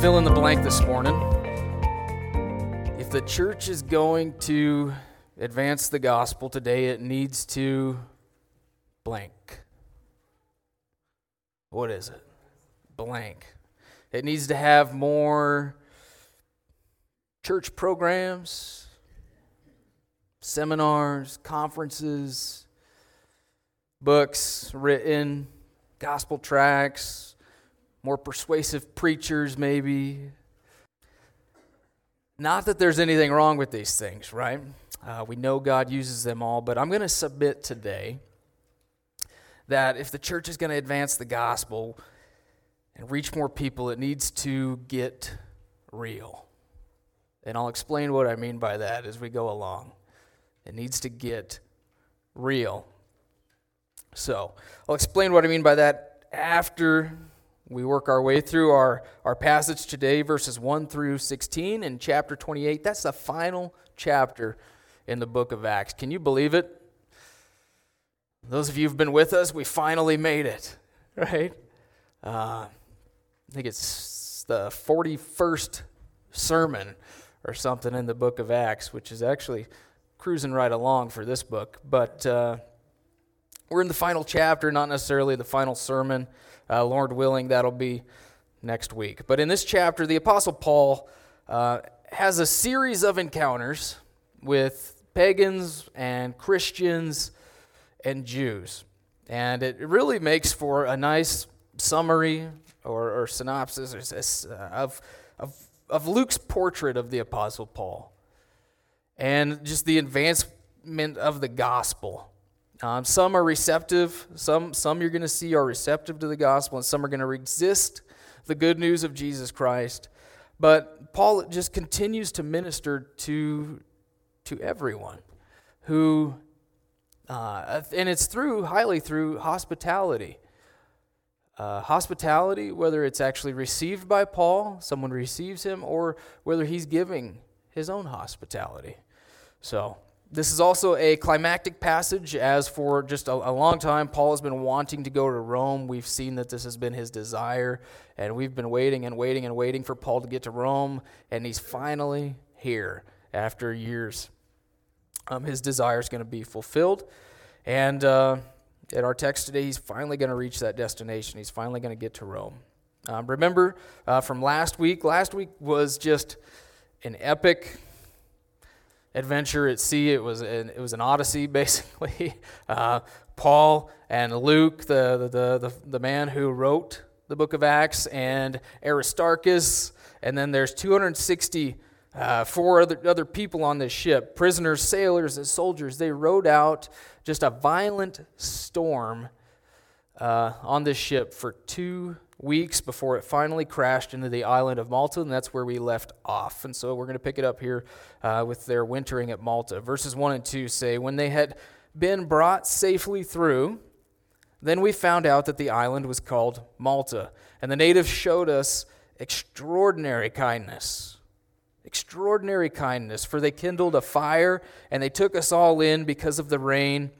Fill in the blank this morning. If the church is going to advance the gospel today, it needs to blank. What is it? Blank. It needs to have more church programs, seminars, conferences, books written, gospel tracts more persuasive preachers, maybe. Not that there's anything wrong with these things, right? Uh, we know God uses them all, but I'm going to submit today that if the church is going to advance the gospel and reach more people, it needs to get real. And I'll explain what I mean by that as we go along. It needs to get real. So, I'll explain what I mean by that after we work our way through our, our passage today, verses 1 through 16 in chapter 28. That's the final chapter in the book of Acts. Can you believe it? Those of you who've been with us, we finally made it, right? Uh, I think it's the 41st sermon or something in the book of Acts, which is actually cruising right along for this book. But uh, we're in the final chapter, not necessarily the final sermon. Uh, Lord willing, that'll be next week. But in this chapter, the Apostle Paul uh, has a series of encounters with pagans and Christians and Jews. And it really makes for a nice summary or, or synopsis uh, of, of, of Luke's portrait of the Apostle Paul and just the advancement of the gospel. Um, some are receptive. Some, some you're going to see are receptive to the gospel, and some are going to resist the good news of Jesus Christ. But Paul just continues to minister to, to everyone who, uh, and it's through, highly through hospitality. Uh, hospitality, whether it's actually received by Paul, someone receives him, or whether he's giving his own hospitality. So, this is also a climactic passage, as for just a, a, long time, Paul has been wanting to go to Rome. We've seen that this has been his desire, and we've been waiting and waiting and waiting for Paul to get to Rome, and he's finally here after years. Um, his desire is going to be fulfilled, and uh, in our text today, he's finally going to reach that destination. He's finally going to get to Rome. Um, remember uh, from last week, last week was just an epic adventure at sea. It was an, it was an odyssey, basically. Uh, Paul and Luke, the, the, the, the man who wrote the book of Acts, and Aristarchus, and then there's 260 uh, four other, other people on this ship prisoners, sailors, and soldiers. They rode out just a violent storm uh, on this ship for two weeks before it finally crashed into the island of Malta, and that's where we left off. And so we're going to pick it up here uh, with their wintering at Malta. Verses 1 and 2 say, When they had been brought safely through, then we found out that the island was called Malta, and the natives showed us extraordinary kindness. Extraordinary kindness, for they kindled a fire and they took us all in because of the rain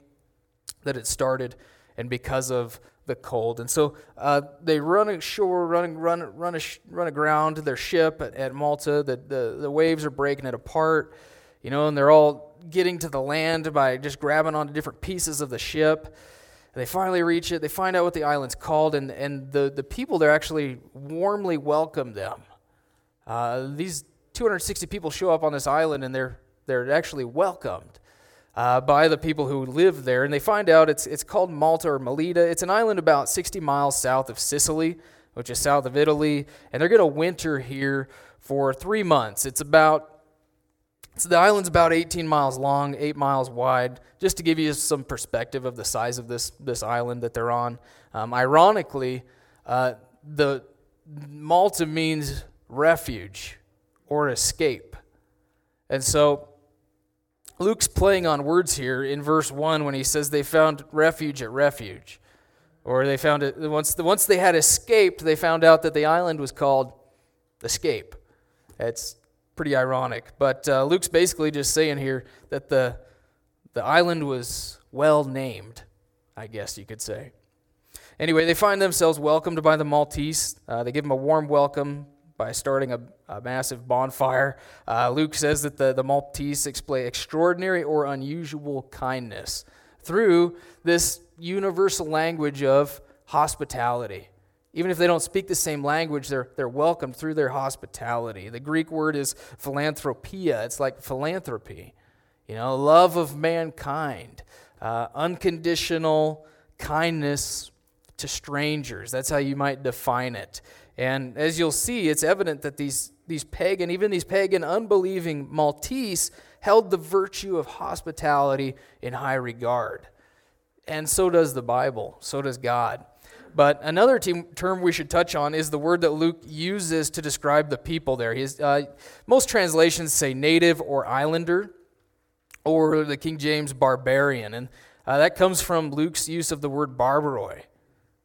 that had started and because of the cold. And so uh, they run ashore, run, run, run, run aground their ship at, at Malta. The, the, the waves are breaking it apart, you know, and they're all getting to the land by just grabbing onto different pieces of the ship. And they finally reach it. They find out what the island's called, and, and the, the people there actually warmly welcome them. Uh, these 260 people show up on this island, and they're, they're actually welcomed uh, by the people who live there. And they find out it's, it's called Malta or Melita. It's an island about 60 miles south of Sicily, which is south of Italy. And they're going to winter here for three months. It's about So the island's about 18 miles long, 8 miles wide, just to give you some perspective of the size of this, this island that they're on. Um, ironically, uh, the Malta means refuge or escape. And so Luke's playing on words here in verse 1 when he says they found refuge at refuge. Or they found it, once, once they had escaped, they found out that the island was called Escape. It's pretty ironic. But uh, Luke's basically just saying here that the, the island was well named, I guess you could say. Anyway, they find themselves welcomed by the Maltese. Uh, they give them a warm welcome by starting a, a massive bonfire. Uh, Luke says that the, the Maltese display extraordinary or unusual kindness through this universal language of hospitality. Even if they don't speak the same language, they're, they're welcomed through their hospitality. The Greek word is philanthropia, it's like philanthropy, you know, love of mankind, uh, unconditional kindness to strangers. That's how you might define it. And as you'll see, it's evident that these, these pagan, even these pagan unbelieving Maltese, held the virtue of hospitality in high regard. And so does the Bible, so does God. But another term we should touch on is the word that Luke uses to describe the people there. Uh, most translations say native or islander, or the King James barbarian. And uh, that comes from Luke's use of the word barbaroi.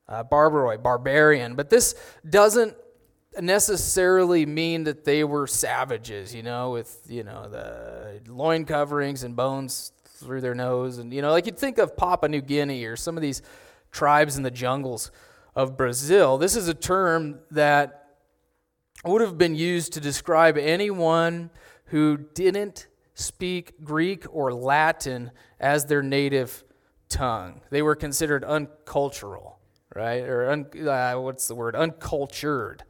Uh, barbaroi, barbarian. But this doesn't necessarily mean that they were savages, you know, with, you know, the loin coverings and bones through their nose. And, you know, like you'd think of Papua New Guinea or some of these tribes in the jungles of Brazil. This is a term that would have been used to describe anyone who didn't speak Greek or Latin as their native tongue. They were considered uncultural, right? Or un, uh, what's the word? Uncultured.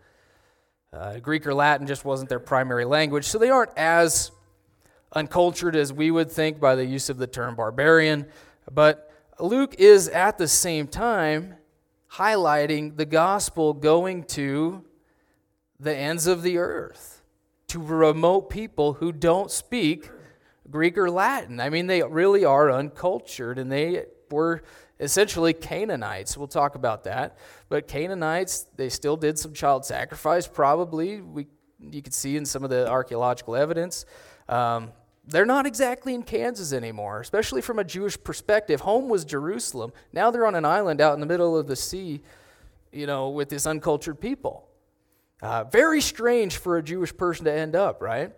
Uh, Greek or Latin just wasn't their primary language, so they aren't as uncultured as we would think by the use of the term barbarian. But Luke is at the same time highlighting the gospel going to the ends of the earth, to remote people who don't speak Greek or Latin. I mean, they really are uncultured and they were essentially Canaanites. We'll talk about that. But Canaanites, they still did some child sacrifice, probably. We, you can see in some of the archaeological evidence. Um, they're not exactly in Kansas anymore, especially from a Jewish perspective. Home was Jerusalem. Now they're on an island out in the middle of the sea, you know, with this uncultured people. Uh, very strange for a Jewish person to end up, right?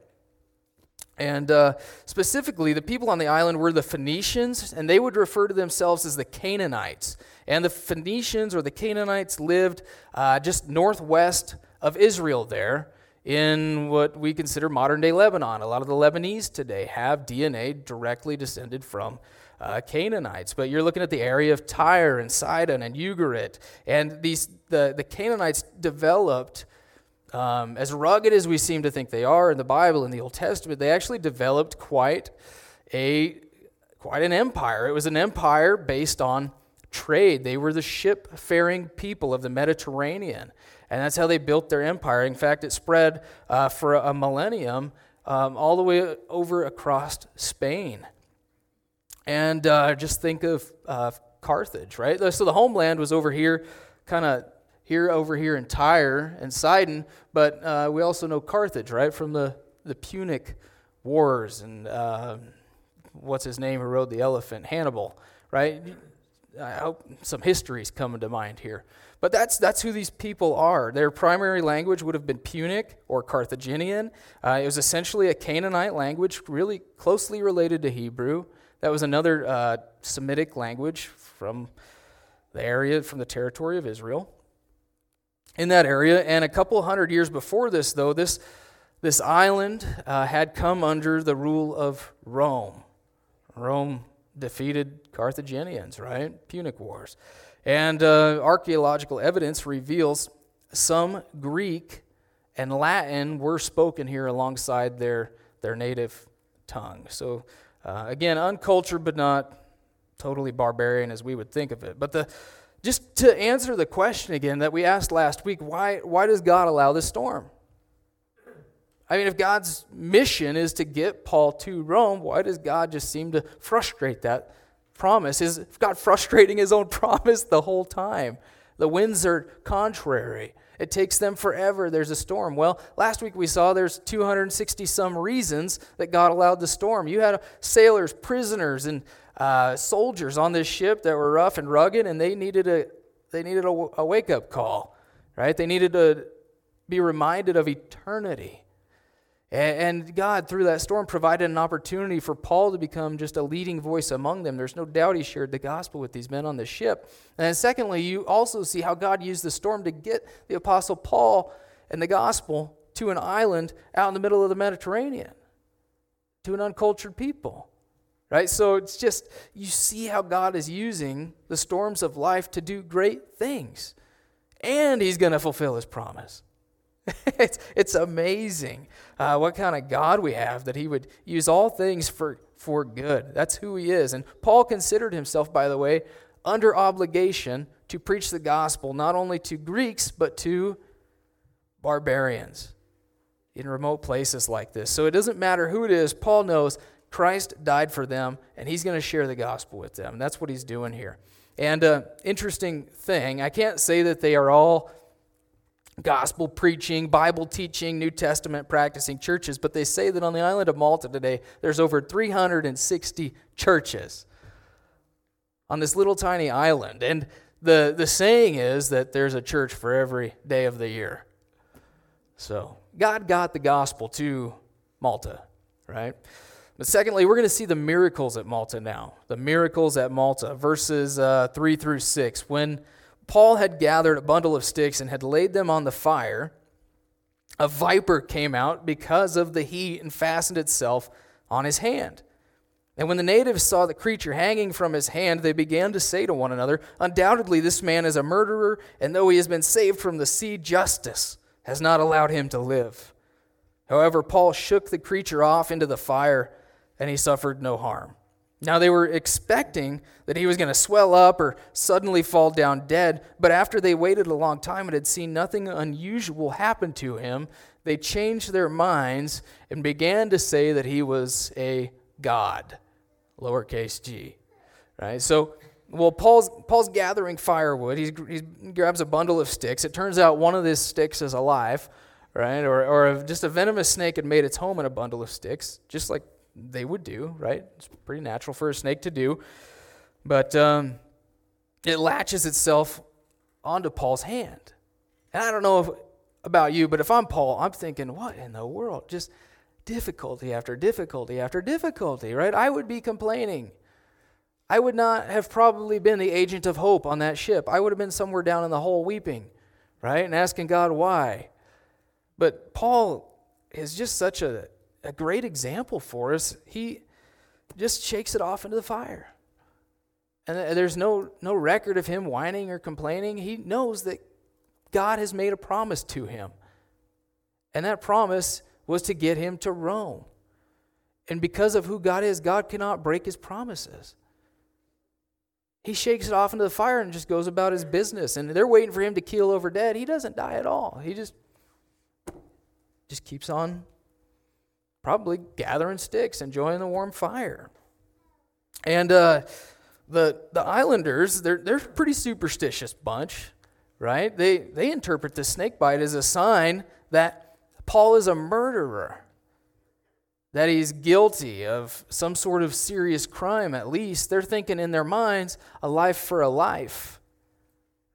And uh, specifically, the people on the island were the Phoenicians, and they would refer to themselves as the Canaanites. And the Phoenicians or the Canaanites lived uh, just northwest of Israel there in what we consider modern day Lebanon. A lot of the Lebanese today have DNA directly descended from uh, Canaanites. But you're looking at the area of Tyre and Sidon and Ugarit. And these, the, the Canaanites developed, um, as rugged as we seem to think they are in the Bible, in the Old Testament, they actually developed quite, a, quite an empire. It was an empire based on trade. They were the ship faring people of the Mediterranean. And that's how they built their empire. In fact, it spread uh, for a millennium um, all the way over across Spain. And uh, just think of uh, Carthage, right? So the homeland was over here, kind of here, over here in Tyre and Sidon, but uh, we also know Carthage, right, from the, the Punic Wars and um, what's his name who rode the elephant? Hannibal, right? I hope some history's coming to mind here. But that's, that's who these people are. Their primary language would have been Punic or Carthaginian. Uh, it was essentially a Canaanite language, really closely related to Hebrew. That was another uh, Semitic language from the area, from the territory of Israel. In that area, and a couple hundred years before this, though, this, this island uh, had come under the rule of Rome. Rome defeated Carthaginians, right? Punic Wars. And uh, archaeological evidence reveals some Greek and Latin were spoken here alongside their, their native tongue. So, uh, again, uncultured but not totally barbarian as we would think of it. But the, just to answer the question again that we asked last week why, why does God allow this storm? I mean, if God's mission is to get Paul to Rome, why does God just seem to frustrate that promise? Is God frustrating his own promise the whole time? The winds are contrary. It takes them forever. There's a storm. Well, last week we saw there's 260 some reasons that God allowed the storm. You had sailors, prisoners, and uh, soldiers on this ship that were rough and rugged, and they needed a they needed a, a wake up call, right? They needed to be reminded of eternity. And God, through that storm, provided an opportunity for Paul to become just a leading voice among them. There's no doubt he shared the gospel with these men on the ship. And secondly, you also see how God used the storm to get the Apostle Paul and the gospel to an island out in the middle of the Mediterranean, to an uncultured people. Right? So it's just, you see how God is using the storms of life to do great things. And he's going to fulfill his promise. it's, it's amazing uh, what kind of God we have that he would use all things for, for good. That's who he is. And Paul considered himself, by the way, under obligation to preach the gospel not only to Greeks, but to barbarians in remote places like this. So it doesn't matter who it is, Paul knows Christ died for them, and he's going to share the gospel with them. That's what he's doing here. And uh, interesting thing, I can't say that they are all gospel preaching, Bible teaching, New Testament practicing churches, but they say that on the island of Malta today, there's over 360 churches on this little tiny island. And the, the saying is that there's a church for every day of the year. So God got the gospel to Malta, right? But secondly, we're going to see the miracles at Malta now. The miracles at Malta, verses uh, 3 through 6. When Paul had gathered a bundle of sticks and had laid them on the fire. A viper came out because of the heat and fastened itself on his hand. And when the natives saw the creature hanging from his hand, they began to say to one another, Undoubtedly, this man is a murderer, and though he has been saved from the sea, justice has not allowed him to live. However, Paul shook the creature off into the fire, and he suffered no harm. Now, they were expecting that he was going to swell up or suddenly fall down dead, but after they waited a long time and had seen nothing unusual happen to him, they changed their minds and began to say that he was a god, lowercase g. Right? So, well, Paul's, Paul's gathering firewood. He's, he grabs a bundle of sticks. It turns out one of these sticks is alive, right? Or, or just a venomous snake had made its home in a bundle of sticks, just like they would do, right? It's pretty natural for a snake to do. But um, it latches itself onto Paul's hand. And I don't know if, about you, but if I'm Paul, I'm thinking, what in the world? Just difficulty after difficulty after difficulty, right? I would be complaining. I would not have probably been the agent of hope on that ship. I would have been somewhere down in the hole weeping, right? And asking God why. But Paul is just such a a great example for us. He just shakes it off into the fire. And uh, there's no, no record of him whining or complaining. He knows that God has made a promise to him. And that promise was to get him to Rome. And because of who God is, God cannot break his promises. He shakes it off into the fire and just goes about his business. And they're waiting for him to keel over dead. He doesn't die at all. He just just keeps on probably gathering sticks, enjoying the warm fire. And uh, the the islanders, they're they're a pretty superstitious bunch, right? They they interpret the snake bite as a sign that Paul is a murderer, that he's guilty of some sort of serious crime. At least they're thinking in their minds, a life for a life,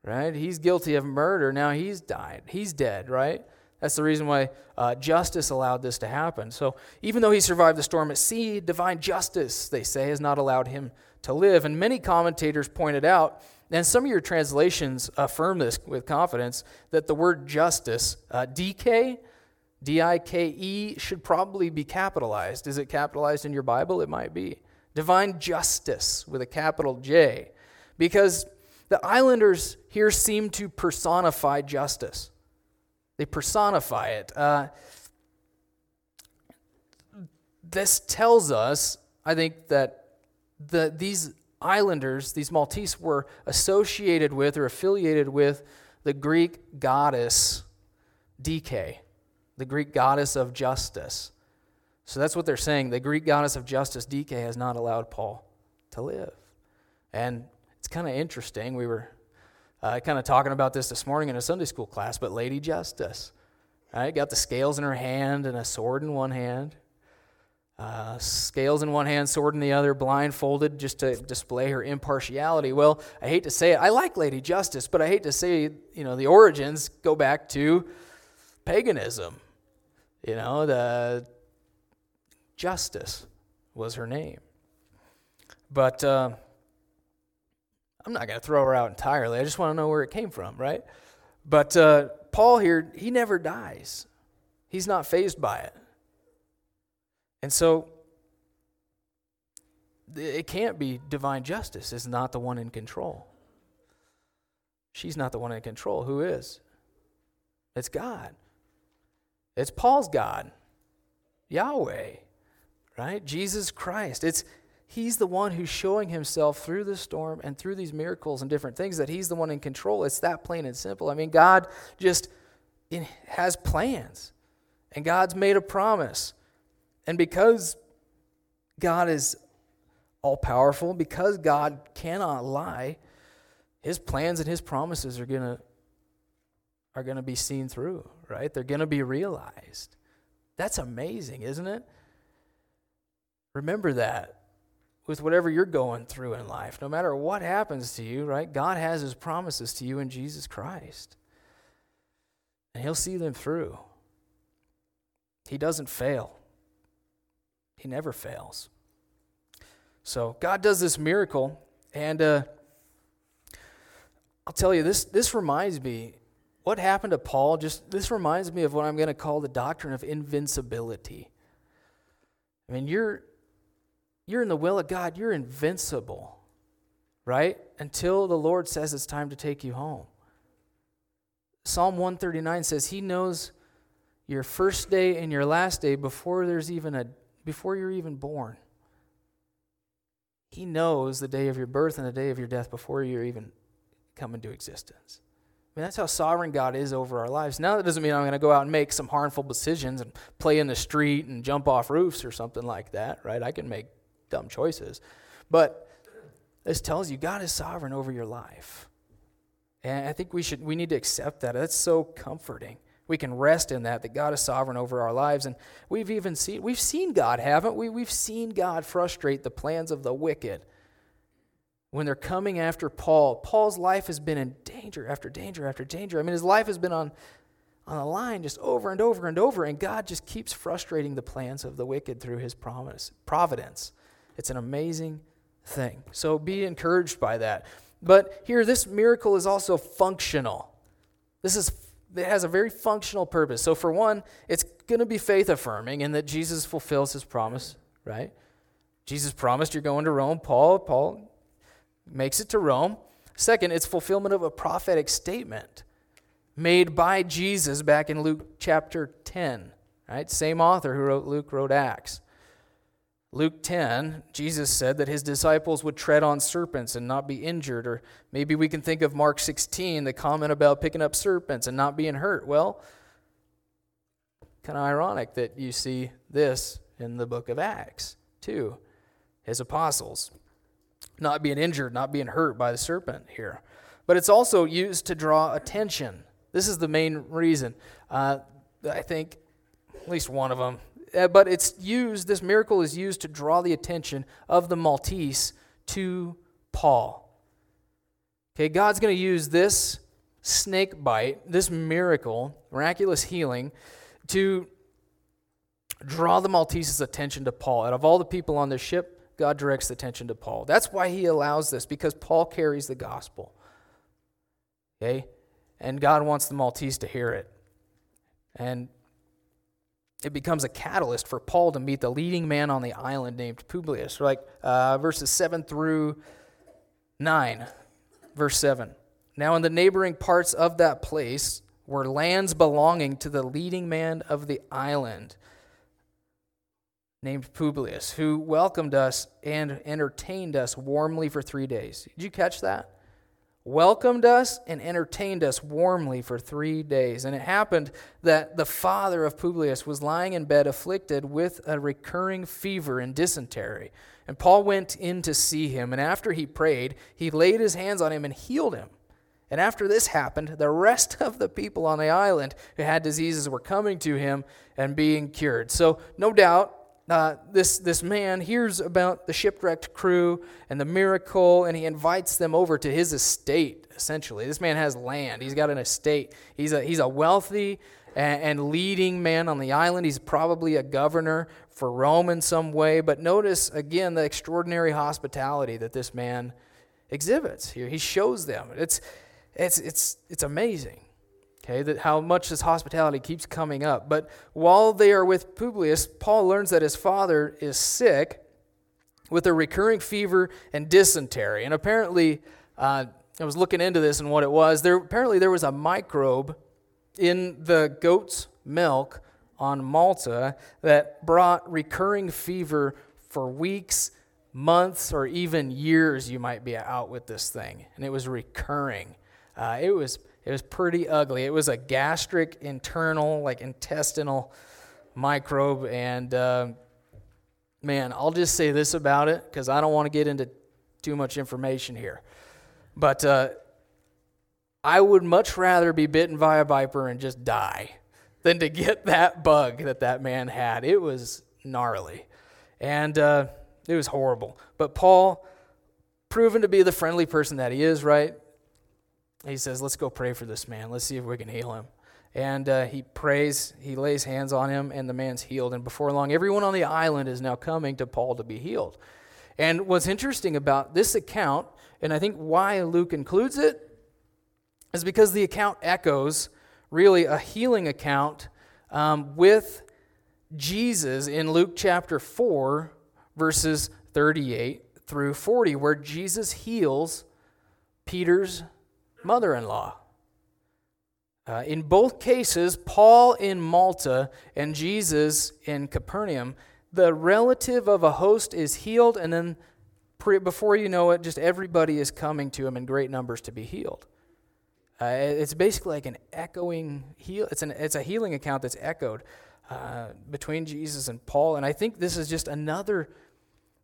right? He's guilty of murder. Now he's died. He's dead, right? That's the reason why uh, justice allowed this to happen. So, even though he survived the storm at sea, divine justice, they say, has not allowed him to live. And many commentators pointed out, and some of your translations affirm this with confidence, that the word justice, uh, Dike, D I K E, should probably be capitalized. Is it capitalized in your Bible? It might be. Divine justice with a capital J. Because the islanders here seem to personify justice. They personify it. Uh, this tells us, I think, that the, these islanders, these Maltese, were associated with or affiliated with the Greek goddess Dike, the Greek goddess of justice. So that's what they're saying. The Greek goddess of justice, Dike, has not allowed Paul to live. And it's kind of interesting. We were uh, kind of talking about this this morning in a Sunday school class, but Lady Justice, right? Got the scales in her hand and a sword in one hand. Uh, scales in one hand, sword in the other, blindfolded just to display her impartiality. Well, I hate to say it. I like Lady Justice, but I hate to say, you know, the origins go back to paganism. You know, the Justice was her name. But uh, I'm not going to throw her out entirely. I just want to know where it came from, right? But uh, Paul here, he never dies. He's not phased by it. And so it can't be divine justice is not the one in control. She's not the one in control. Who is? It's God. It's Paul's God. Yahweh. Right? Jesus Christ. It's he's the one who's showing himself through the storm and through these miracles and different things that he's the one in control. It's that plain and simple. I mean, God just has plans. And God's made a promise. And because God is all powerful, because God cannot lie, his plans and his promises are going to are going to be seen through, right? They're going to be realized. That's amazing, isn't it? Remember that with whatever you're going through in life. No matter what happens to you, right? God has his promises to you in Jesus Christ. And he'll see them through. He doesn't fail. He never fails. So God does this miracle, and uh, I'll tell you this. This reminds me what happened to Paul. Just this reminds me of what I'm going to call the doctrine of invincibility. I mean, you're you're in the will of God. You're invincible, right? Until the Lord says it's time to take you home. Psalm 139 says He knows your first day and your last day before there's even a before you're even born. He knows the day of your birth and the day of your death before you're even come into existence. I mean, that's how sovereign God is over our lives. Now, that doesn't mean I'm going to go out and make some harmful decisions and play in the street and jump off roofs or something like that, right? I can make dumb choices. But this tells you God is sovereign over your life. And I think we should we need to accept that. That's so comforting. We can rest in that, that God is sovereign over our lives. And we've even seen, we've seen God, haven't we? We've seen God frustrate the plans of the wicked when they're coming after Paul. Paul's life has been in danger after danger after danger. I mean, his life has been on, on the line just over and over and over, and God just keeps frustrating the plans of the wicked through his promise, providence. It's an amazing thing. So be encouraged by that. But here, this miracle is also functional. This is it has a very functional purpose. So, for one, it's going to be faith affirming in that Jesus fulfills his promise, right? Jesus promised you're going to Rome. Paul, Paul makes it to Rome. Second, it's fulfillment of a prophetic statement made by Jesus back in Luke chapter 10, right? Same author who wrote Luke wrote Acts. Luke 10, Jesus said that his disciples would tread on serpents and not be injured. Or maybe we can think of Mark 16, the comment about picking up serpents and not being hurt. Well, kind of ironic that you see this in the book of Acts, too. His apostles not being injured, not being hurt by the serpent here. But it's also used to draw attention. This is the main reason. Uh, I think, at least one of them, Uh, but it's used, this miracle is used to draw the attention of the Maltese to Paul. Okay, God's going to use this snake bite, this miracle, miraculous healing, to draw the Maltese's attention to Paul. Out of all the people on the ship, God directs the attention to Paul. That's why he allows this, because Paul carries the gospel. Okay? And God wants the Maltese to hear it. And it becomes a catalyst for Paul to meet the leading man on the island named Publius. Like uh, verses 7 through 9. Verse 7. Now, in the neighboring parts of that place were lands belonging to the leading man of the island named Publius, who welcomed us and entertained us warmly for three days. Did you catch that? Welcomed us and entertained us warmly for three days. And it happened that the father of Publius was lying in bed afflicted with a recurring fever and dysentery. And Paul went in to see him, and after he prayed, he laid his hands on him and healed him. And after this happened, the rest of the people on the island who had diseases were coming to him and being cured. So, no doubt, uh, this, this man hears about the shipwrecked crew and the miracle, and he invites them over to his estate, essentially. This man has land, he's got an estate. He's a, he's a wealthy and, and leading man on the island. He's probably a governor for Rome in some way. But notice, again, the extraordinary hospitality that this man exhibits here. He shows them. It's, it's, it's, it's amazing. Okay, that how much this hospitality keeps coming up. But while they are with Publius, Paul learns that his father is sick with a recurring fever and dysentery. And apparently, uh, I was looking into this and what it was. There apparently there was a microbe in the goat's milk on Malta that brought recurring fever for weeks, months, or even years. You might be out with this thing, and it was recurring. Uh, it was it was pretty ugly. It was a gastric, internal, like intestinal microbe. And uh, man, I'll just say this about it because I don't want to get into too much information here. But uh, I would much rather be bitten by a viper and just die than to get that bug that that man had. It was gnarly. And uh, it was horrible. But Paul, proven to be the friendly person that he is, right? He says, Let's go pray for this man. Let's see if we can heal him. And uh, he prays, he lays hands on him, and the man's healed. And before long, everyone on the island is now coming to Paul to be healed. And what's interesting about this account, and I think why Luke includes it, is because the account echoes really a healing account um, with Jesus in Luke chapter 4, verses 38 through 40, where Jesus heals Peter's mother in law. Uh, in both cases, Paul in Malta and Jesus in Capernaum, the relative of a host is healed, and then pre- before you know it, just everybody is coming to him in great numbers to be healed. Uh, it's basically like an echoing heal. It's an it's a healing account that's echoed uh, between Jesus and Paul, and I think this is just another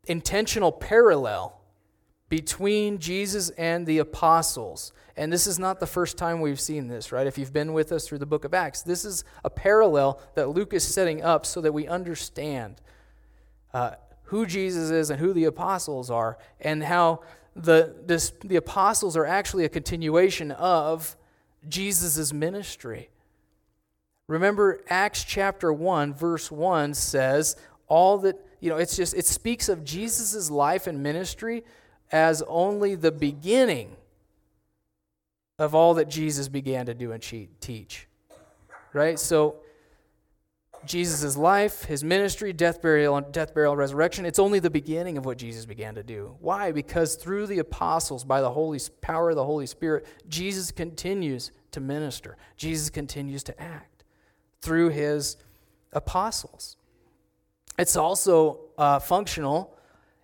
intentional parallel between Jesus and the apostles. And this is not the first time we've seen this, right? If you've been with us through the book of Acts, this is a parallel that Luke is setting up so that we understand uh, who Jesus is and who the apostles are, and how the, this, the apostles are actually a continuation of Jesus' ministry. Remember, Acts chapter 1, verse 1 says, all that, you know, it's just, it speaks of Jesus' life and ministry as only the beginning of all that Jesus began to do and teach. Right? So, Jesus' life, his ministry, death, burial, and death, burial, resurrection, it's only the beginning of what Jesus began to do. Why? Because through the apostles, by the Holy power of the Holy Spirit, Jesus continues to minister. Jesus continues to act through his apostles. It's also uh, functional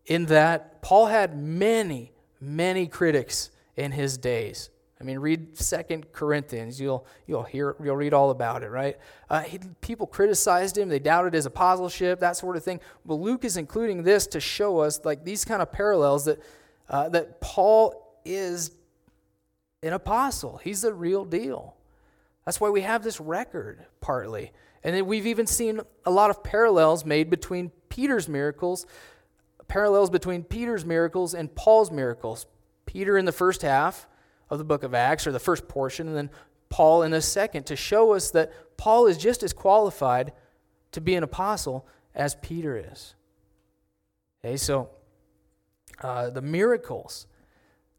in that Paul had many, many critics in his days. I mean, read Second Corinthians. You'll you'll hear you'll read all about it, right? Uh, he, people criticized him. They doubted his apostleship, that sort of thing. But Luke is including this to show us like these kind of parallels that uh, that Paul is an apostle. He's the real deal. That's why we have this record partly, and then we've even seen a lot of parallels made between Peter's miracles parallels between Peter's miracles and Paul's miracles. Peter in the first half of the book of Acts, or the first portion, and then Paul in the second, to show us that Paul is just as qualified to be an apostle as Peter is. Okay, so uh, the miracles,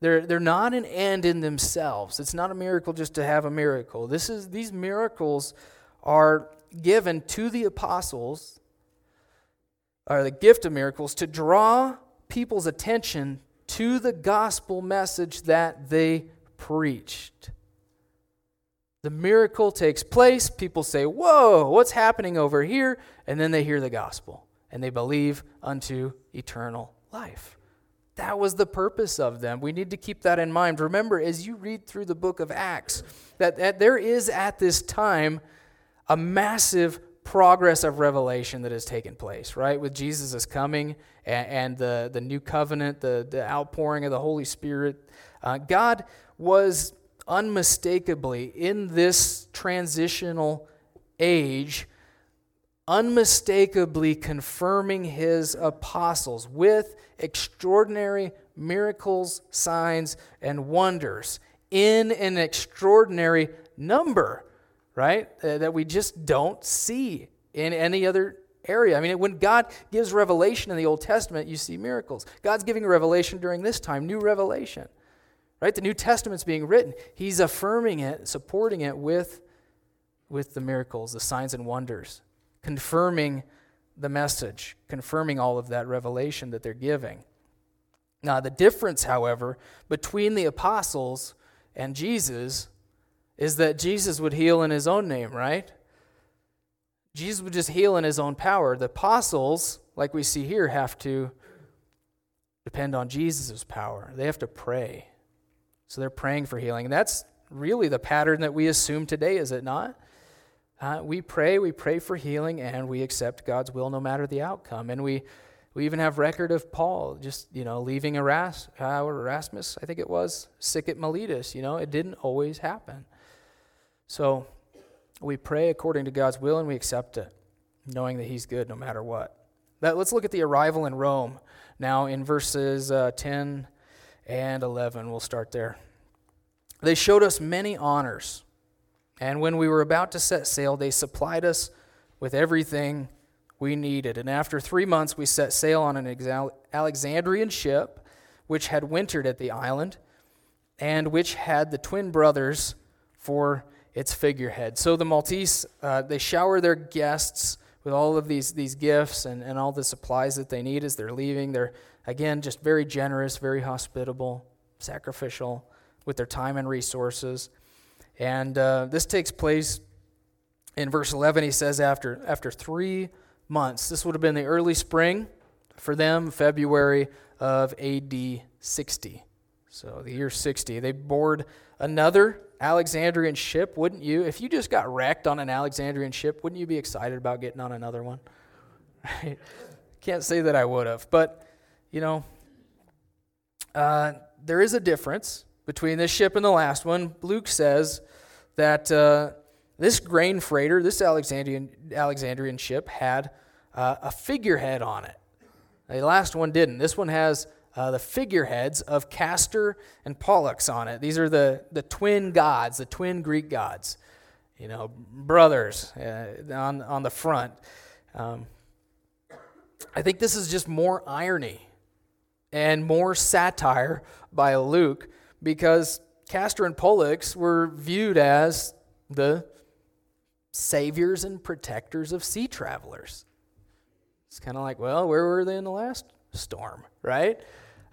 they're, they're not an end in themselves. It's not a miracle just to have a miracle. This is, these miracles are given to the apostles or the gift of miracles to draw people's attention to the gospel message that they preached. The miracle takes place. People say, Whoa, what's happening over here? And then they hear the gospel and they believe unto eternal life. That was the purpose of them. We need to keep that in mind. Remember, as you read through the book of Acts, that, that there is at this time a massive progress of revelation that has taken place, right? With Jesus' coming and, and the, the new covenant, the, the outpouring of the Holy Spirit. Uh, God was unmistakably in this transitional age, unmistakably confirming his apostles with extraordinary miracles, signs, and wonders in an extraordinary number, right? Uh, that we just don't see in any other area. I mean, when God gives revelation in the Old Testament, you see miracles. God's giving revelation during this time, new revelation. Right? The New Testament's being written. He's affirming it, supporting it with, with the miracles, the signs and wonders, confirming the message, confirming all of that revelation that they're giving. Now, the difference, however, between the apostles and Jesus is that Jesus would heal in his own name, right? Jesus would just heal in his own power. The apostles, like we see here, have to depend on Jesus' power. They have to pray. So they're praying for healing. And that's really the pattern that we assume today, is it not? Uh, we pray, we pray for healing, and we accept God's will no matter the outcome. And we, we even have record of Paul just, you know, leaving Eras, uh, Erastus, I think it was, sick at Miletus. You know, it didn't always happen. So we pray according to God's will and we accept it, knowing that He's good no matter what. That, let's look at the arrival in Rome now in verses uh, 10 and 11. We'll start there. They showed us many honors, and when we were about to set sail, they supplied us with everything we needed. And after three months, we set sail on an Alexandrian ship which had wintered at the island and which had the twin brothers for its figurehead. So the Maltese, uh, they shower their guests with all of these, these gifts and, and all the supplies that they need as they're leaving. They're Again, just very generous, very hospitable, sacrificial with their time and resources. And uh, this takes place in verse 11. He says, after, after three months, this would have been the early spring for them, February of AD 60. So the year 60. They board another Alexandrian ship, wouldn't you? If you just got wrecked on an Alexandrian ship, wouldn't you be excited about getting on another one? Can't say that I would have. But you know, uh, there is a difference between this ship and the last one. Luke says that uh, this grain freighter, this Alexandrian, Alexandrian ship, had uh, a figurehead on it. The last one didn't. This one has uh, the figureheads of Castor and Pollux on it. These are the, the twin gods, the twin Greek gods, you know, brothers uh, on, on the front. Um, I think this is just more irony and more satire by Luke because Castor and Pollux were viewed as the saviors and protectors of sea travelers. It's kind of like, well, where were they in the last storm, right?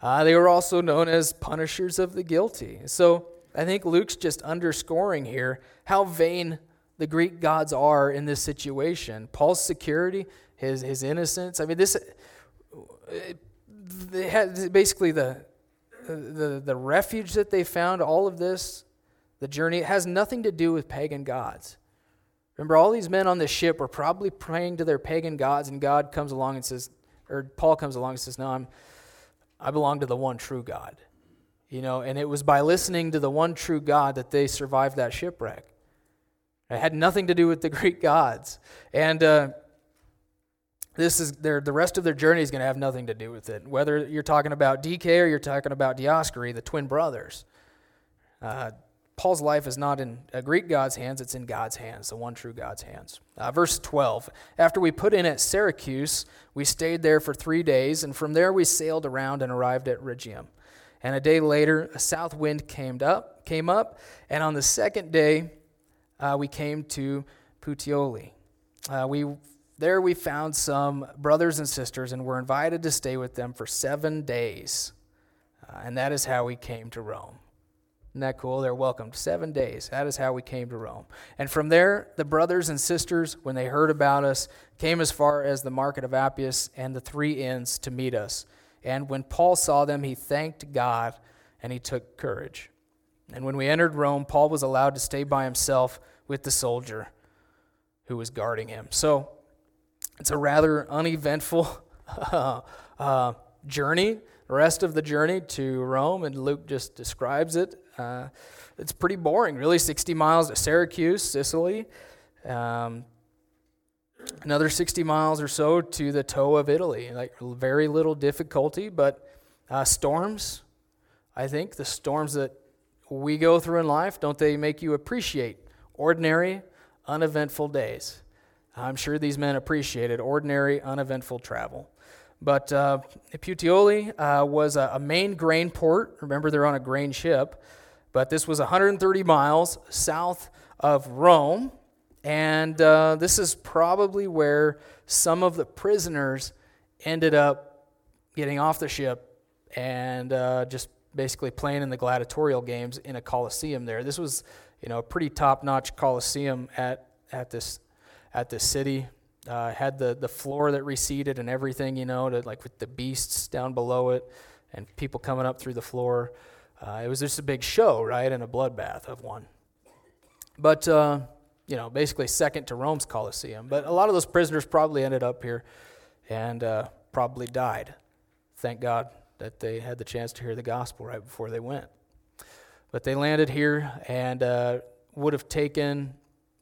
Uh, they were also known as punishers of the guilty. So I think Luke's just underscoring here how vain the Greek gods are in this situation. Paul's security, his, his innocence. I mean, this had basically the, the, the refuge that they found, all of this, the journey, it has nothing to do with pagan gods. Remember, all these men on the ship were probably praying to their pagan gods, and God comes along and says, or Paul comes along and says, No, I'm, I belong to the one true God. You know, and it was by listening to the one true God that they survived that shipwreck. It had nothing to do with the Greek gods. And uh, this is their, the rest of their journey is going to have nothing to do with it. Whether you're talking about Dike or you're talking about Dioscuri, the twin brothers. Uh, Paul's life is not in a Greek God's hands, it's in God's hands, the one true God's hands. Uh, verse 12 After we put in at Syracuse, we stayed there for three days, and from there we sailed around and arrived at Rhegium. And a day later, a south wind came up, came up and on the second day, uh, we came to Puteoli. Uh, we there we found some brothers and sisters and were invited to stay with them for seven days. Uh, and that is how we came to Rome. Isn't that cool? They're welcomed seven days. That is how we came to Rome. And from there, the brothers and sisters, when they heard about us, came as far as the market of Appius and the three inns to meet us. And when Paul saw them, he thanked God and he took courage. And when we entered Rome, Paul was allowed to stay by himself with the soldier who was guarding him. So it's a rather uneventful uh, journey, the rest of the journey to Rome, and Luke just describes it. Uh, it's pretty boring, really. 60 miles to Syracuse, Sicily. Um, another 60 miles or so to the toe of Italy. Like very little difficulty, but uh, storms. I think the storms that we go through in life, don't they make you appreciate ordinary, uneventful days? I'm sure these men appreciated ordinary, uneventful travel. But uh, Puteoli uh, was a, a main grain port. Remember, they're on a grain ship. But this was 130 miles south of Rome. And uh, this is probably where some of the prisoners ended up getting off the ship and uh, just basically playing in the gladiatorial games in a coliseum there. This was, you know, a pretty top-notch coliseum at at this at this city. Uh, had the the floor that receded and everything, you know, to, like with the beasts down below it and people coming up through the floor. Uh, it was just a big show, right, and a bloodbath of one. But uh, you know, basically second to Rome's Colosseum. But a lot of those prisoners probably ended up here and uh, probably died. Thank God that they had the chance to hear the gospel right before they went. But they landed here and uh, would have taken,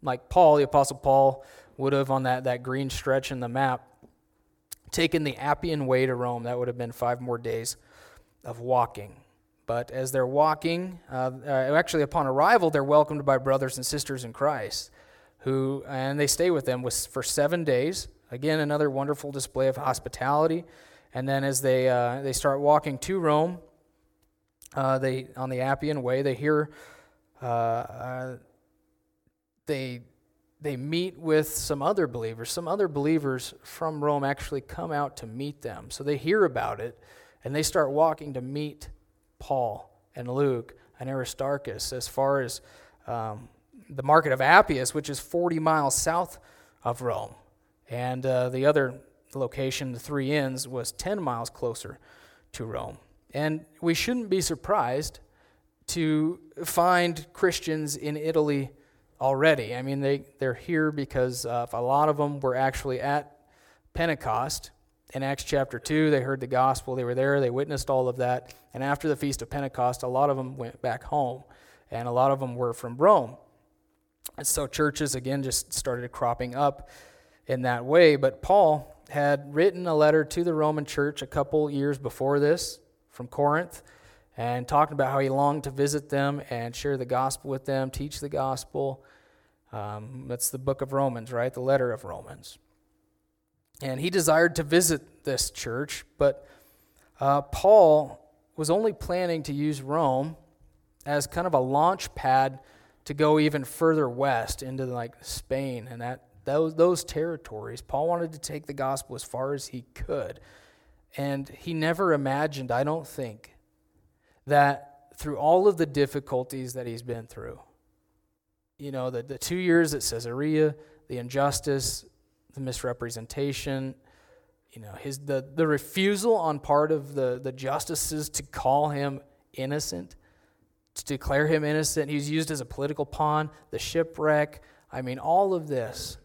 like Paul, the Apostle Paul, would have on that, that green stretch in the map, taken the Appian Way to Rome. That would have been five more days of walking. But as they're walking, uh, uh, actually upon arrival, they're welcomed by brothers and sisters in Christ, who and they stay with them for seven days. Again, another wonderful display of hospitality. And then as they uh, they start walking to Rome, uh, they on the Appian Way, they hear uh, uh, they they meet with some other believers. Some other believers from Rome actually come out to meet them. So they hear about it, and they start walking to meet Paul and Luke and Aristarchus as far as um, the market of Appius, which is 40 miles south of Rome. And uh, the other location, the Three Inns, was 10 miles closer to Rome. And we shouldn't be surprised to find Christians in Italy already. I mean, they, they're here because uh, a lot of them were actually at Pentecost in Acts chapter 2, they heard the gospel. They were there. They witnessed all of that. And after the Feast of Pentecost, a lot of them went back home. And a lot of them were from Rome. And so churches, again, just started cropping up in that way. But Paul had written a letter to the Roman church a couple years before this from Corinth and talking about how he longed to visit them and share the gospel with them, teach the gospel. Um, that's the book of Romans, right? The letter of Romans. And he desired to visit this church, but uh, Paul was only planning to use Rome as kind of a launch pad to go even further west into like Spain and that those those territories. Paul wanted to take the gospel as far as he could. And he never imagined, I don't think, that through all of the difficulties that he's been through, you know, the, the two years at Caesarea, the injustice, the misrepresentation, you know, his the, the refusal on part of the, the justices to call him innocent, to declare him innocent. He was used as a political pawn, the shipwreck. I mean, all of this.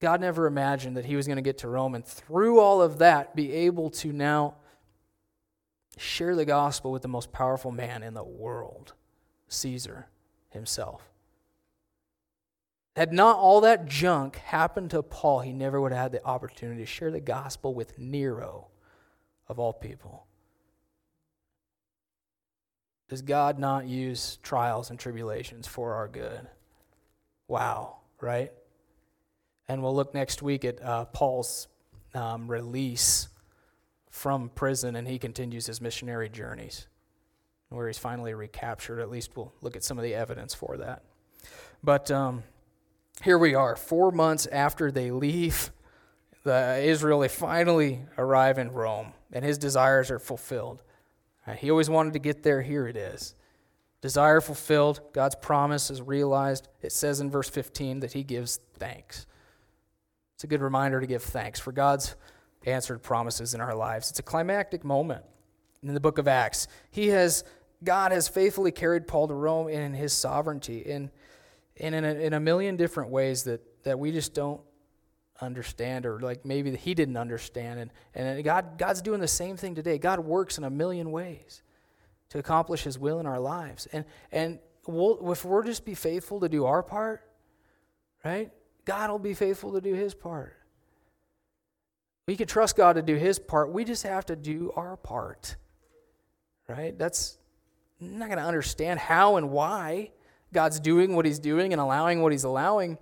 God never imagined that he was going to get to Rome and through all of that be able to now share the gospel with the most powerful man in the world, Caesar himself. Had not all that junk happened to Paul, he never would have had the opportunity to share the gospel with Nero, of all people. Does God not use trials and tribulations for our good? Wow, right? And we'll look next week at uh, Paul's um, release from prison, and he continues his missionary journeys, where he's finally recaptured. At least we'll look at some of the evidence for that. But. Um, here we are, four months after they leave the Israel, they finally arrive in Rome, and his desires are fulfilled. Uh, he always wanted to get there. Here it is. Desire fulfilled, God's promise is realized. It says in verse 15 that he gives thanks. It's a good reminder to give thanks for God's answered promises in our lives. It's a climactic moment in the book of Acts. He has God has faithfully carried Paul to Rome in his sovereignty in, in, in, a, in a million different ways that, that we just don't understand or like maybe he didn't understand. And, and God, God's doing the same thing today. God works in a million ways to accomplish his will in our lives. And, and we'll, if we'll just be faithful to do our part, right, God will be faithful to do his part. We can trust God to do his part. We just have to do our part. Right? That's I'm not going to understand how and why God's doing what he's doing and allowing what he's allowing.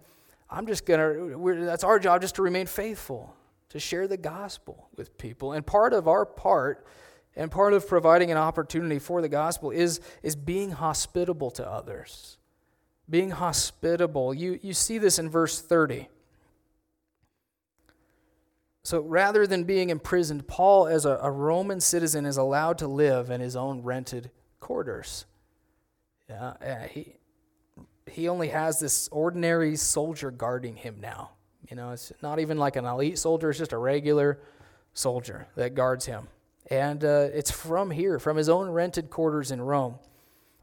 I'm just going to that's our job just to remain faithful, to share the gospel with people. And part of our part and part of providing an opportunity for the gospel is is being hospitable to others. Being hospitable. You you see this in verse 30. So rather than being imprisoned, Paul, as a, a, Roman citizen, is allowed to live in his own rented quarters. Yeah, uh, he, he only has this ordinary soldier guarding him now. You know, it's not even like an elite soldier, it's just a regular soldier that guards him. And uh, it's from here, from his own rented quarters in Rome,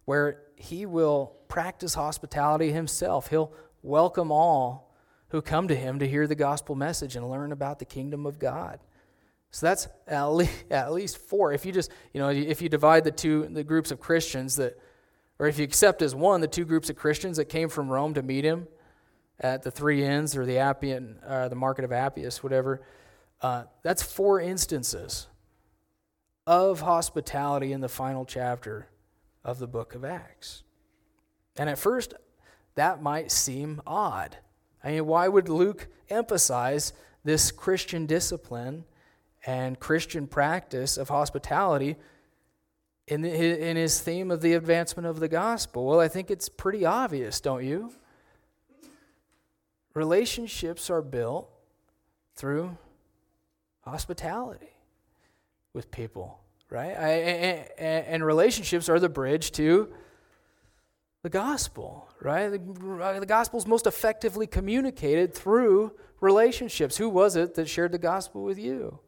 where he will practice hospitality himself. He'll welcome all who come to him to hear the gospel message and learn about the kingdom of God. So that's at least, at least four. If you just, you know, if you divide the two the groups of Christians that, or if you accept as one the two groups of Christians that came from Rome to meet him at the three inns or the Appian, uh, the market of Appius, whatever, uh, that's four instances of hospitality in the final chapter of the book of Acts. And at first, that might seem odd. I mean, why would Luke emphasize this Christian discipline and Christian practice of hospitality in, the, in his theme of the advancement of the gospel? Well, I think it's pretty obvious, don't you? Relationships are built through hospitality with people, right? I, and, and relationships are the bridge to the gospel, right? The, uh, the gospel is most effectively communicated through relationships. Who was it that shared the gospel with you?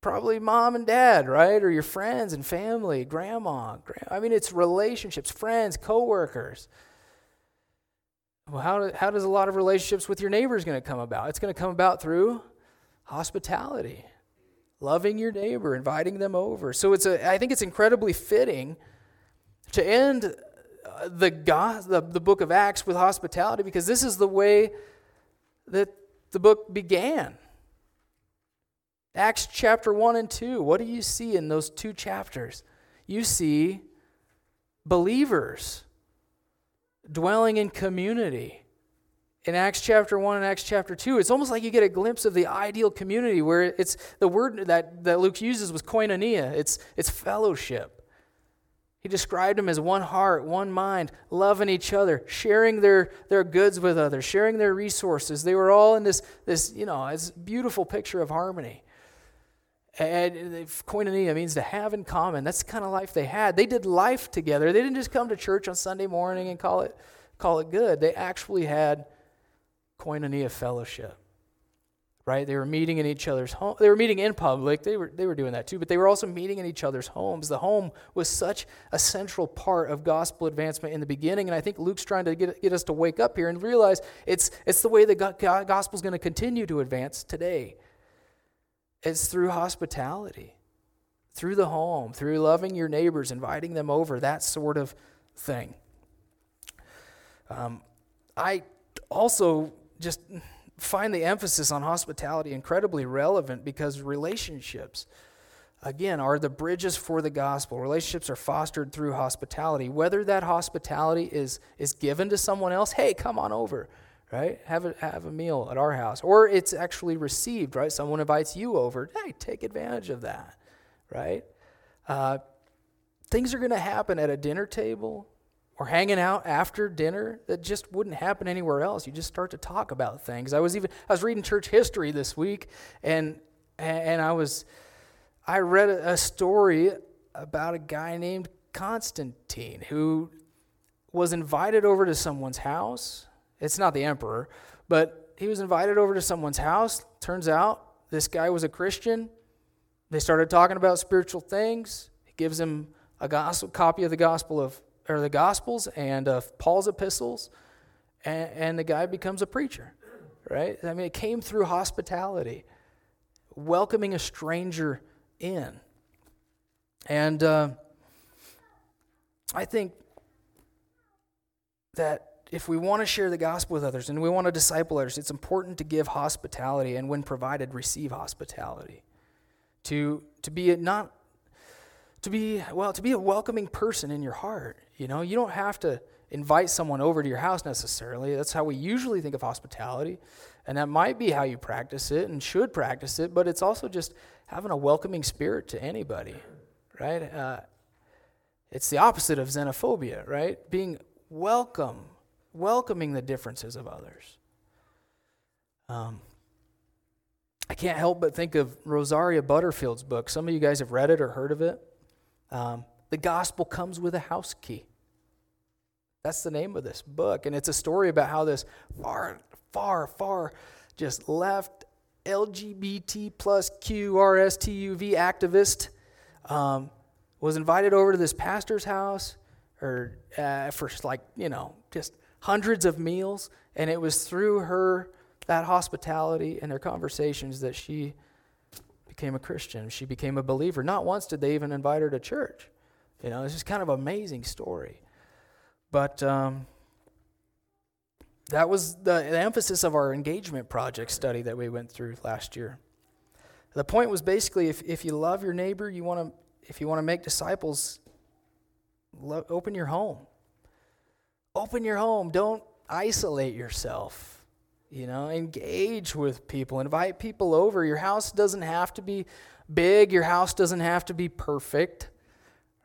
Probably mom and dad, right? Or your friends and family, grandma. I mean, it's relationships, friends, coworkers. Well, how, how does a lot of relationships with your neighbors going to come about? It's going to come about through hospitality, loving your neighbor, inviting them over. So it's a, I think it's incredibly fitting to end uh, the, the, the book of Acts with hospitality because this is the way that the book began. Acts chapter 1 and 2. What do you see in those two chapters? You see believers dwelling in community. In Acts chapter 1 and Acts chapter 2, it's almost like you get a glimpse of the ideal community where it's the word that, that Luke uses was koinonia, it's, it's fellowship. He described them as one heart, one mind, loving each other, sharing their, their goods with others, sharing their resources. They were all in this, this you know, this beautiful picture of harmony. And koinonia means to have in common. That's the kind of life they had. They did life together. They didn't just come to church on Sunday morning and call it, call it good. They actually had koinonia fellowship right? They were meeting in each other's home. They were meeting in public. They were, they were doing that too, but they were also meeting in each other's homes. The home was such a central part of gospel advancement in the beginning, and I think Luke's trying to get, get us to wake up here and realize it's, it's the way the gospel is going to continue to advance today. It's through hospitality, through the home, through loving your neighbors, inviting them over, that sort of thing. Um, I also just find the emphasis on hospitality incredibly relevant because relationships, again, are the bridges for the gospel. Relationships are fostered through hospitality. Whether that hospitality is, is given to someone else, hey, come on over, right? Have a, have a meal at our house. Or it's actually received, right? Someone invites you over, hey, take advantage of that, right? Uh, things are going to happen at a dinner table or hanging out after dinner that just wouldn't happen anywhere else. You just start to talk about things. I was even I was reading church history this week, and and I was I read a story about a guy named Constantine who was invited over to someone's house. It's not the emperor, but he was invited over to someone's house. Turns out this guy was a Christian. They started talking about spiritual things. He gives him a gospel copy of the gospel of or the gospels and of Paul's epistles, and, and the guy becomes a preacher. Right? I mean, it came through hospitality, welcoming a stranger in, and uh, I think that if we want to share the gospel with others and we want to disciple others, it's important to give hospitality and, when provided, receive hospitality. To, to be not to be well to be a welcoming person in your heart you know? You don't have to invite someone over to your house necessarily. That's how we usually think of hospitality. And that might be how you practice it and should practice it but it's also just having a welcoming spirit to anybody right? Uh, it's the opposite of xenophobia right? Being welcome welcoming the differences of others. Um, I can't help but think of Rosaria Butterfield's book. Some of you guys have read it or heard of it. Um, the gospel comes with a house key. That's the name of this book. And it's a story about how this far, far, far just left LGBT plus QRSTUV activist um, was invited over to this pastor's house or uh, for like, you know, just hundreds of meals, and it was through her, that hospitality and their conversations that she became a Christian. She became a believer. Not once did they even invite her to church. You know, it's just kind of an amazing story. But um, that was the, the emphasis of our engagement project study that we went through last year. The point was basically if, if you love your neighbor, you want to if you want to make disciples, lo- open your home. Open your home. Don't isolate yourself. You know, engage with people, invite people over. Your house doesn't have to be big, your house doesn't have to be perfect,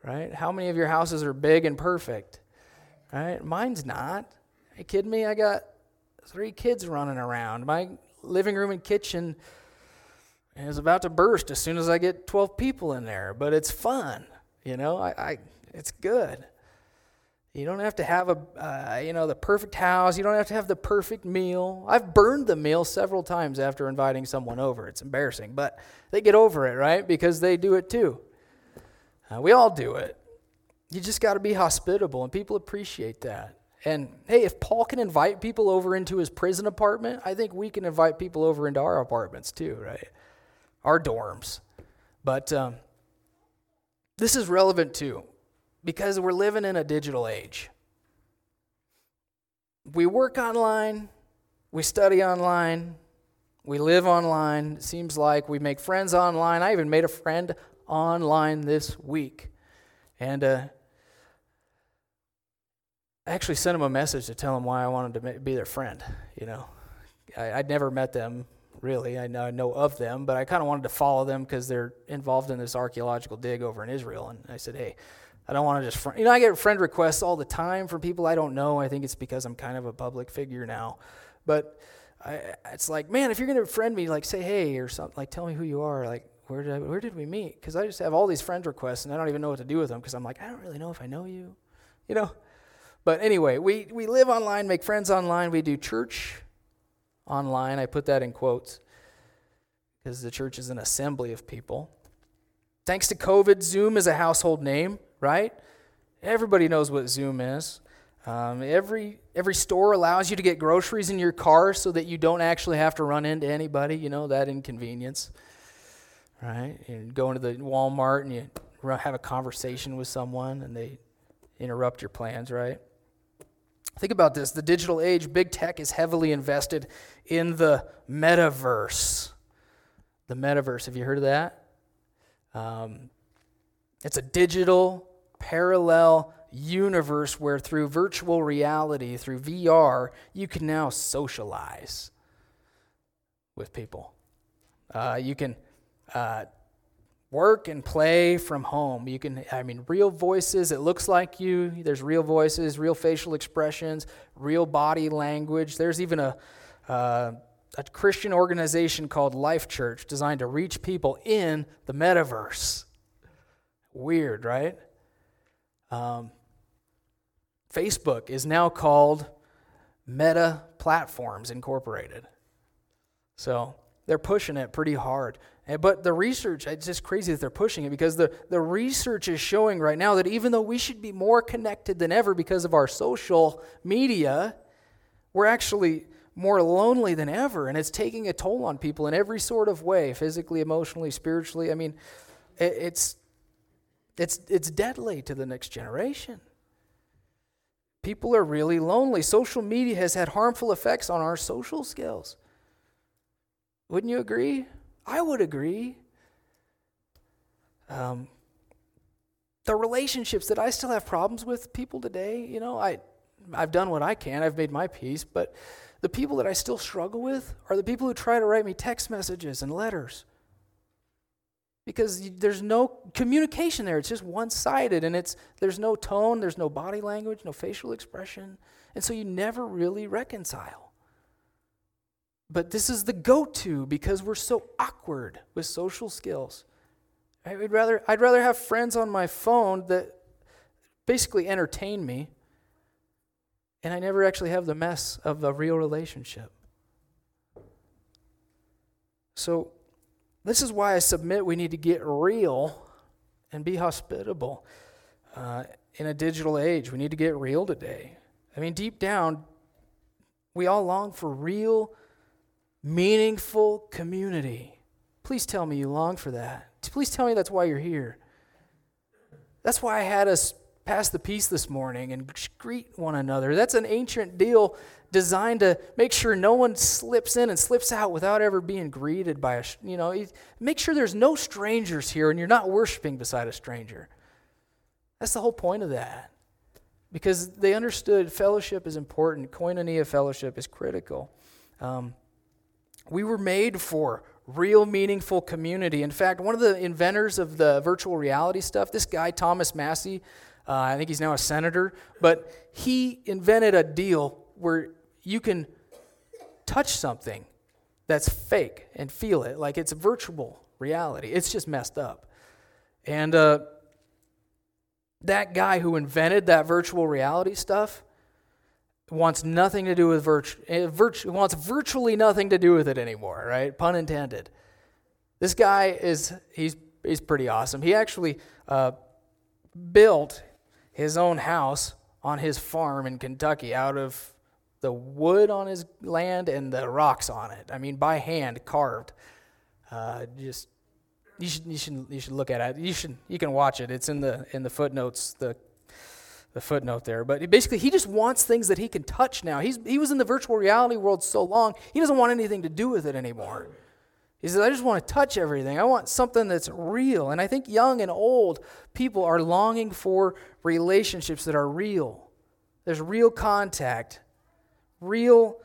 right? How many of your houses are big and perfect? Right? Mine's not. Are you kidding me? I got three kids running around. My living room and kitchen is about to burst as soon as I get 12 people in there, but it's fun. You know, I, I it's good. You don't have to have a, uh, you know, the perfect house. You don't have to have the perfect meal. I've burned the meal several times after inviting someone over. It's embarrassing, but they get over it, right? Because they do it too. Uh, we all do it. You just got to be hospitable, and people appreciate that. And hey, if Paul can invite people over into his prison apartment, I think we can invite people over into our apartments too, right? Our dorms. But um, this is relevant too because we're living in a digital age. We work online, we study online, we live online. It seems like we make friends online. I even made a friend online this week. And uh, I actually sent him a message to tell him why I wanted to be their friend. You know, I, would never met them really. I know, I know of them, but I kind of wanted to follow them because they're involved in this archaeological dig over in Israel. And I said, hey, I don't want to just, friend, you know, I get friend requests all the time from people I don't know. I think it's because I'm kind of a public figure now. But I, it's like, man, if you're going to friend me, like say hey or something, like tell me who you are. Like, where did, I, where did we meet? Because I just have all these friend requests and I don't even know what to do with them because I'm like, I don't really know if I know you, you know? But anyway, we, we live online, make friends online. We do church online. I put that in quotes because the church is an assembly of people. Thanks to COVID, Zoom is a household name right? Everybody knows what Zoom is. Um, every every store allows you to get groceries in your car so that you don't actually have to run into anybody. You know that inconvenience, right? You go into the Walmart and you have a conversation with someone and they interrupt your plans, right? Think about this: the digital age, big tech is heavily invested in the metaverse. The metaverse. Have you heard of that? Um, it's a digital parallel universe where through virtual reality, through VR, you can now socialize with people. Uh, you can uh, work and play from home. You can, I mean, real voices, it looks like you. There's real voices, real facial expressions, real body language. There's even a, uh, a Christian organization called Life Church designed to reach people in the metaverse. Weird, right? Um, Facebook is now called Meta Platforms Incorporated. So They're pushing it pretty hard. But the research, it's just crazy that they're pushing it because the, the research is showing right now that even though we should be more connected than ever because of our social media, we're actually more lonely than ever. And it's taking a toll on people in every sort of way physically, emotionally, spiritually. I mean, it's, it's, it's deadly to the next generation. People are really lonely. Social media has had harmful effects on our social skills. Wouldn't you agree? I would agree. Um, the relationships that I still have problems with people today, you know, I, I've done what I can, I've made my peace, but the people that I still struggle with are the people who try to write me text messages and letters. Because there's no communication there. It's just one sided, and it's, there's no tone, there's no body language, no facial expression. And so you never really reconcile. But this is the go to because we're so awkward with social skills. I'd rather, I'd rather have friends on my phone that basically entertain me, and I never actually have the mess of a real relationship. So, this is why I submit we need to get real and be hospitable uh, in a digital age. We need to get real today. I mean, deep down, we all long for real meaningful community. Please tell me you long for that. Please tell me that's why you're here. That's why I had us pass the peace this morning and greet one another. That's an ancient deal designed to make sure no one slips in and slips out without ever being greeted by a, you know, make sure there's no strangers here and you're not worshiping beside a stranger. That's the whole point of that. Because they understood fellowship is important, koinonia fellowship is critical. Um, we were made for real, meaningful community. In fact, one of the inventors of the virtual reality stuff, this guy, Thomas Massie, uh, I think he's now a senator, but he invented a deal where you can touch something that's fake and feel it like it's virtual reality. It's just messed up. And uh, that guy who invented that virtual reality stuff, wants nothing to do with virtue, eh, virtu- wants virtually nothing to do with it anymore, right? Pun intended. This guy is, he's, he's pretty awesome. He actually uh, built his own house on his farm in Kentucky out of the wood on his land and the rocks on it. I mean, by hand carved. Uh, just you should you should you should look at it. You should you can watch it. It's in the in the footnotes. The the footnote there. But basically, he just wants things that he can touch now. He's, he was in the virtual reality world so long, he doesn't want anything to do with it anymore. He says, I just want to touch everything. I want something that's real. And I think young and old people are longing for relationships that are real. There's real contact, real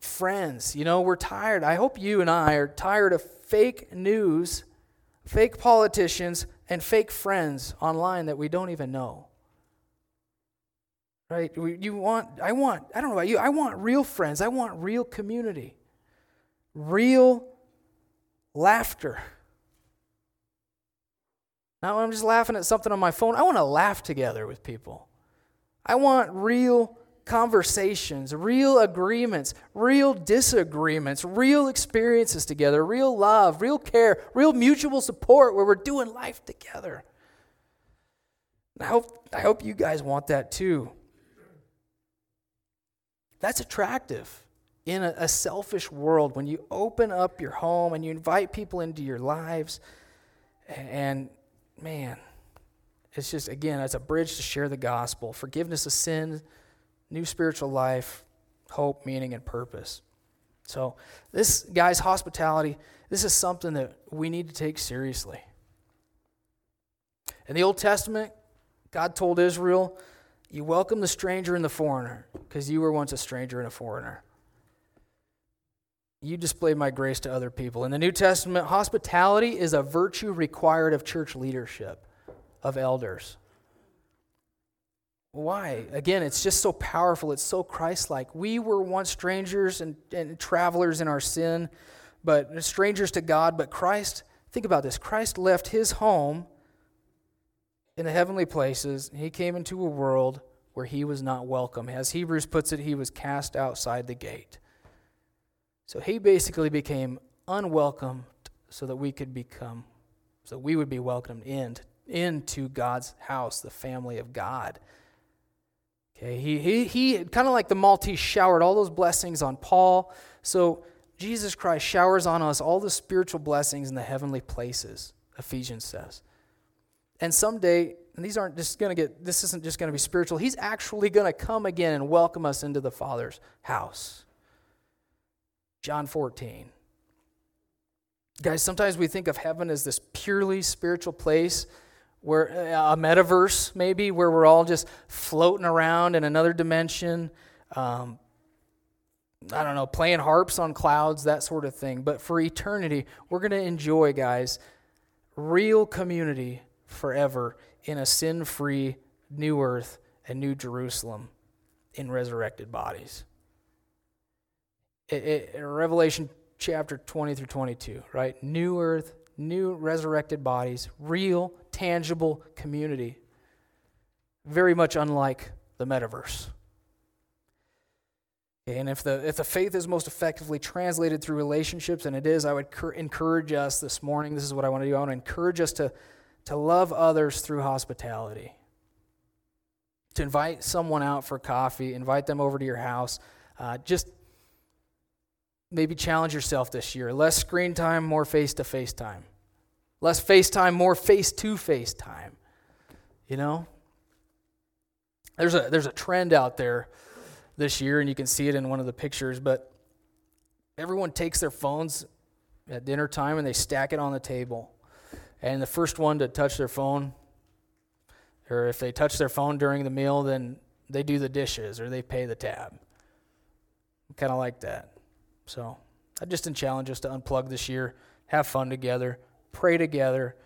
friends. You know, we're tired. I hope you and I are tired of fake news, fake politicians, and fake friends online that we don't even know. Right? You want, I want, I don't know about you, I want real friends. I want real community, real laughter. When I'm just laughing at something on my phone. I want to laugh together with people. I want real conversations, real agreements, real disagreements, real experiences together, real love, real care, real mutual support where we're doing life together. I hope, I hope you guys want that too. That's attractive in a, a, selfish world when you open up your home and you invite people into your lives. And, man, it's just, again, it's a bridge to share the gospel forgiveness of sin, new spiritual life, hope, meaning, and purpose. So, this, guys, hospitality, this is something that we need to take seriously. In the Old Testament, God told Israel, you welcome the stranger and the foreigner, because you were once a stranger and a foreigner. You display my grace to other people. In the New Testament, hospitality is a virtue required of church leadership, of elders. Why? Again, it's just so powerful. It's so Christ like. We were once strangers and, and travelers in our sin, but strangers to God. But Christ, think about this Christ left his home in the heavenly places, he came into a world where he was not welcome. As Hebrews puts it, he was cast outside the gate. So he basically became unwelcomed so that we could become, so we would be welcomed in, into God's house, the family of God. Okay, he, he, he kind of like the Maltese showered all those blessings on Paul. So Jesus Christ showers on us all the spiritual blessings in the heavenly places, Ephesians says. And someday, and these aren't just going to get, this isn't just going to be spiritual. He's actually going to come again and welcome us into the Father's house. John 14. Guys, sometimes we think of heaven as this purely spiritual place where uh, a metaverse maybe where we're all just floating around in another dimension um, i don't know playing harps on clouds that sort of thing but for eternity we're going to enjoy guys real community forever in a sin-free new earth and new jerusalem in resurrected bodies it, it, revelation chapter 20 through 22 right new earth new resurrected bodies real tangible community, very much unlike the metaverse. And if the, if the faith is most effectively translated through relationships, and it is, I would cur- encourage us this morning. This is what I want to do. I want to encourage us to, to love others through hospitality. To invite someone out for coffee, invite them over to your house. Uh, just maybe challenge yourself this year. Less screen time, more face to face time. Less face time, more face to face time. You know? There's a, there's a trend out there this year, and you can see it in one of the pictures, but everyone takes their phones at dinner time and they stack it on the table. And the first one to touch their phone, or if they touch their phone during the meal, then they do the dishes or they pay the tab. Kind of like that. So I just challenge us to unplug this year, have fun together, pray together,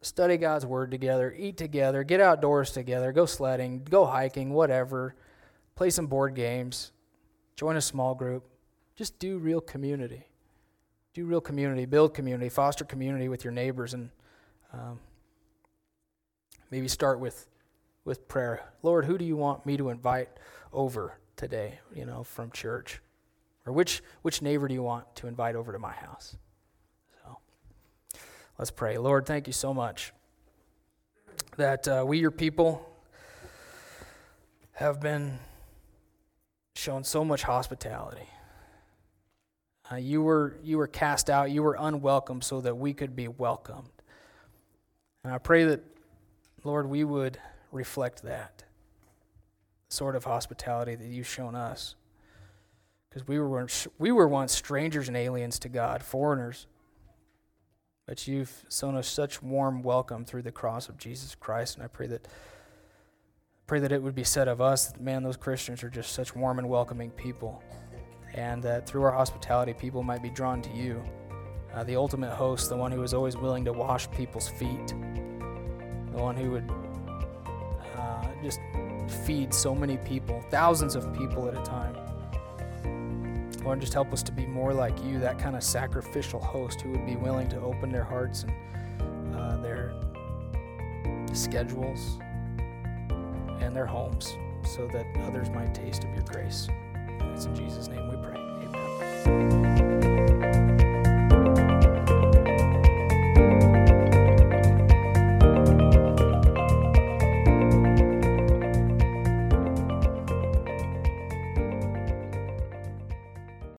study God's word together, eat together, get outdoors together, go sledding, go hiking, whatever, play some board games, join a small group. Just do real community. Do real community, build community, foster community with your neighbors, and um, maybe start with, with prayer. Lord, who do you want me to invite over today, you know, from church? Or which, which neighbor do you want to invite over to my house? So Let's pray. Lord, thank you so much that uh, we, your people, have been shown so much hospitality. Uh, you, were, you were cast out, you were unwelcome so that we could be welcomed. And I pray that, Lord, we would reflect that sort of hospitality that you've shown us. Because we were, we were once strangers and aliens to God, foreigners but you've shown us such warm welcome through the cross of Jesus Christ, and I pray that pray that it would be said of us that man, those Christians are just such warm and welcoming people, and that through our hospitality, people might be drawn to you, uh, the ultimate host, the one who is always willing to wash people's feet, the one who would uh, just feed so many people, thousands of people at a time. Lord, just help us to be more like you, that kind of sacrificial host who would be willing to open their hearts and uh, their schedules and their homes so that others might taste of your grace. It's in Jesus' name we pray. Amen.